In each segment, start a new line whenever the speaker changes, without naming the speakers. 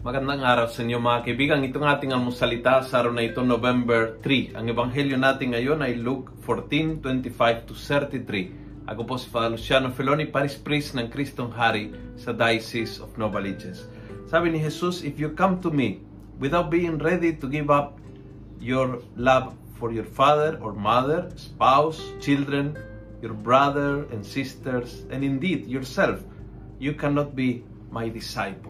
Magandang araw sa inyo mga kaibigan. Itong ating almusalita sa araw na ito, November 3. Ang ebanghelyo natin ngayon ay Luke 14:25 to 33. Ako po si Father Luciano Feloni, Paris Priest ng Kristong Hari sa Diocese of Novaliches. Sabi ni Jesus, If you come to me without being ready to give up your love for your father or mother, spouse, children, your brother and sisters, and indeed yourself, you cannot be my disciple.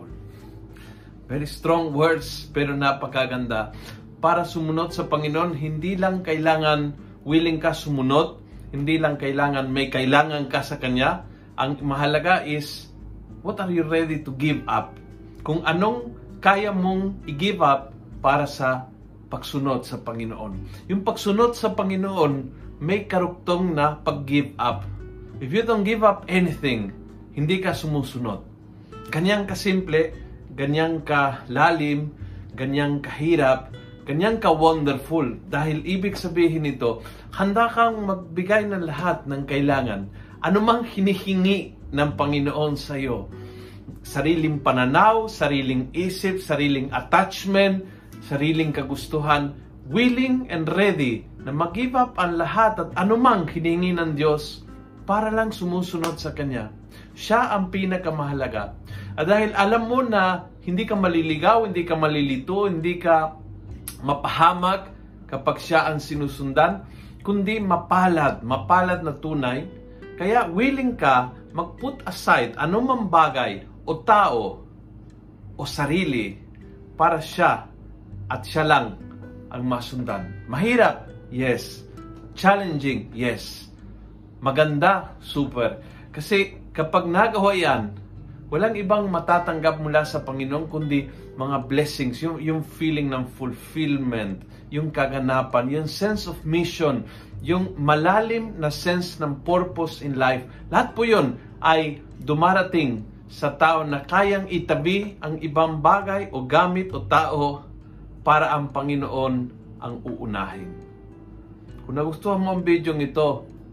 Very strong words, pero napakaganda. Para sumunod sa Panginoon, hindi lang kailangan willing ka sumunod, hindi lang kailangan may kailangan ka sa Kanya. Ang mahalaga is, what are you ready to give up? Kung anong kaya mong i-give up para sa pagsunod sa Panginoon. Yung pagsunod sa Panginoon, may karuktong na pag-give up. If you don't give up anything, hindi ka sumusunod. Kanyang kasimple, ganyang kalalim, ganyang kahirap, ganyang ka-wonderful. Dahil ibig sabihin nito, handa kang magbigay ng lahat ng kailangan. Anumang hinihingi ng Panginoon sa iyo. Sariling pananaw, sariling isip, sariling attachment, sariling kagustuhan, willing and ready na mag-give up ang lahat at anumang hiningi ng Diyos para lang sumusunod sa Kanya. Siya ang pinakamahalaga. At dahil alam mo na hindi ka maliligaw, hindi ka malilito, hindi ka mapahamak kapag siya ang sinusundan, kundi mapalad, mapalad na tunay. Kaya willing ka mag-put aside anumang bagay o tao o sarili para siya at siya lang ang masundan. Mahirap, yes. Challenging, yes. Maganda, super. Kasi kapag nagawa yan, walang ibang matatanggap mula sa Panginoon kundi mga blessings, yung, yung feeling ng fulfillment, yung kaganapan, yung sense of mission, yung malalim na sense ng purpose in life. Lahat po yun ay dumarating sa tao na kayang itabi ang ibang bagay o gamit o tao para ang Panginoon ang uunahin. Kung nagustuhan mo ang video ito,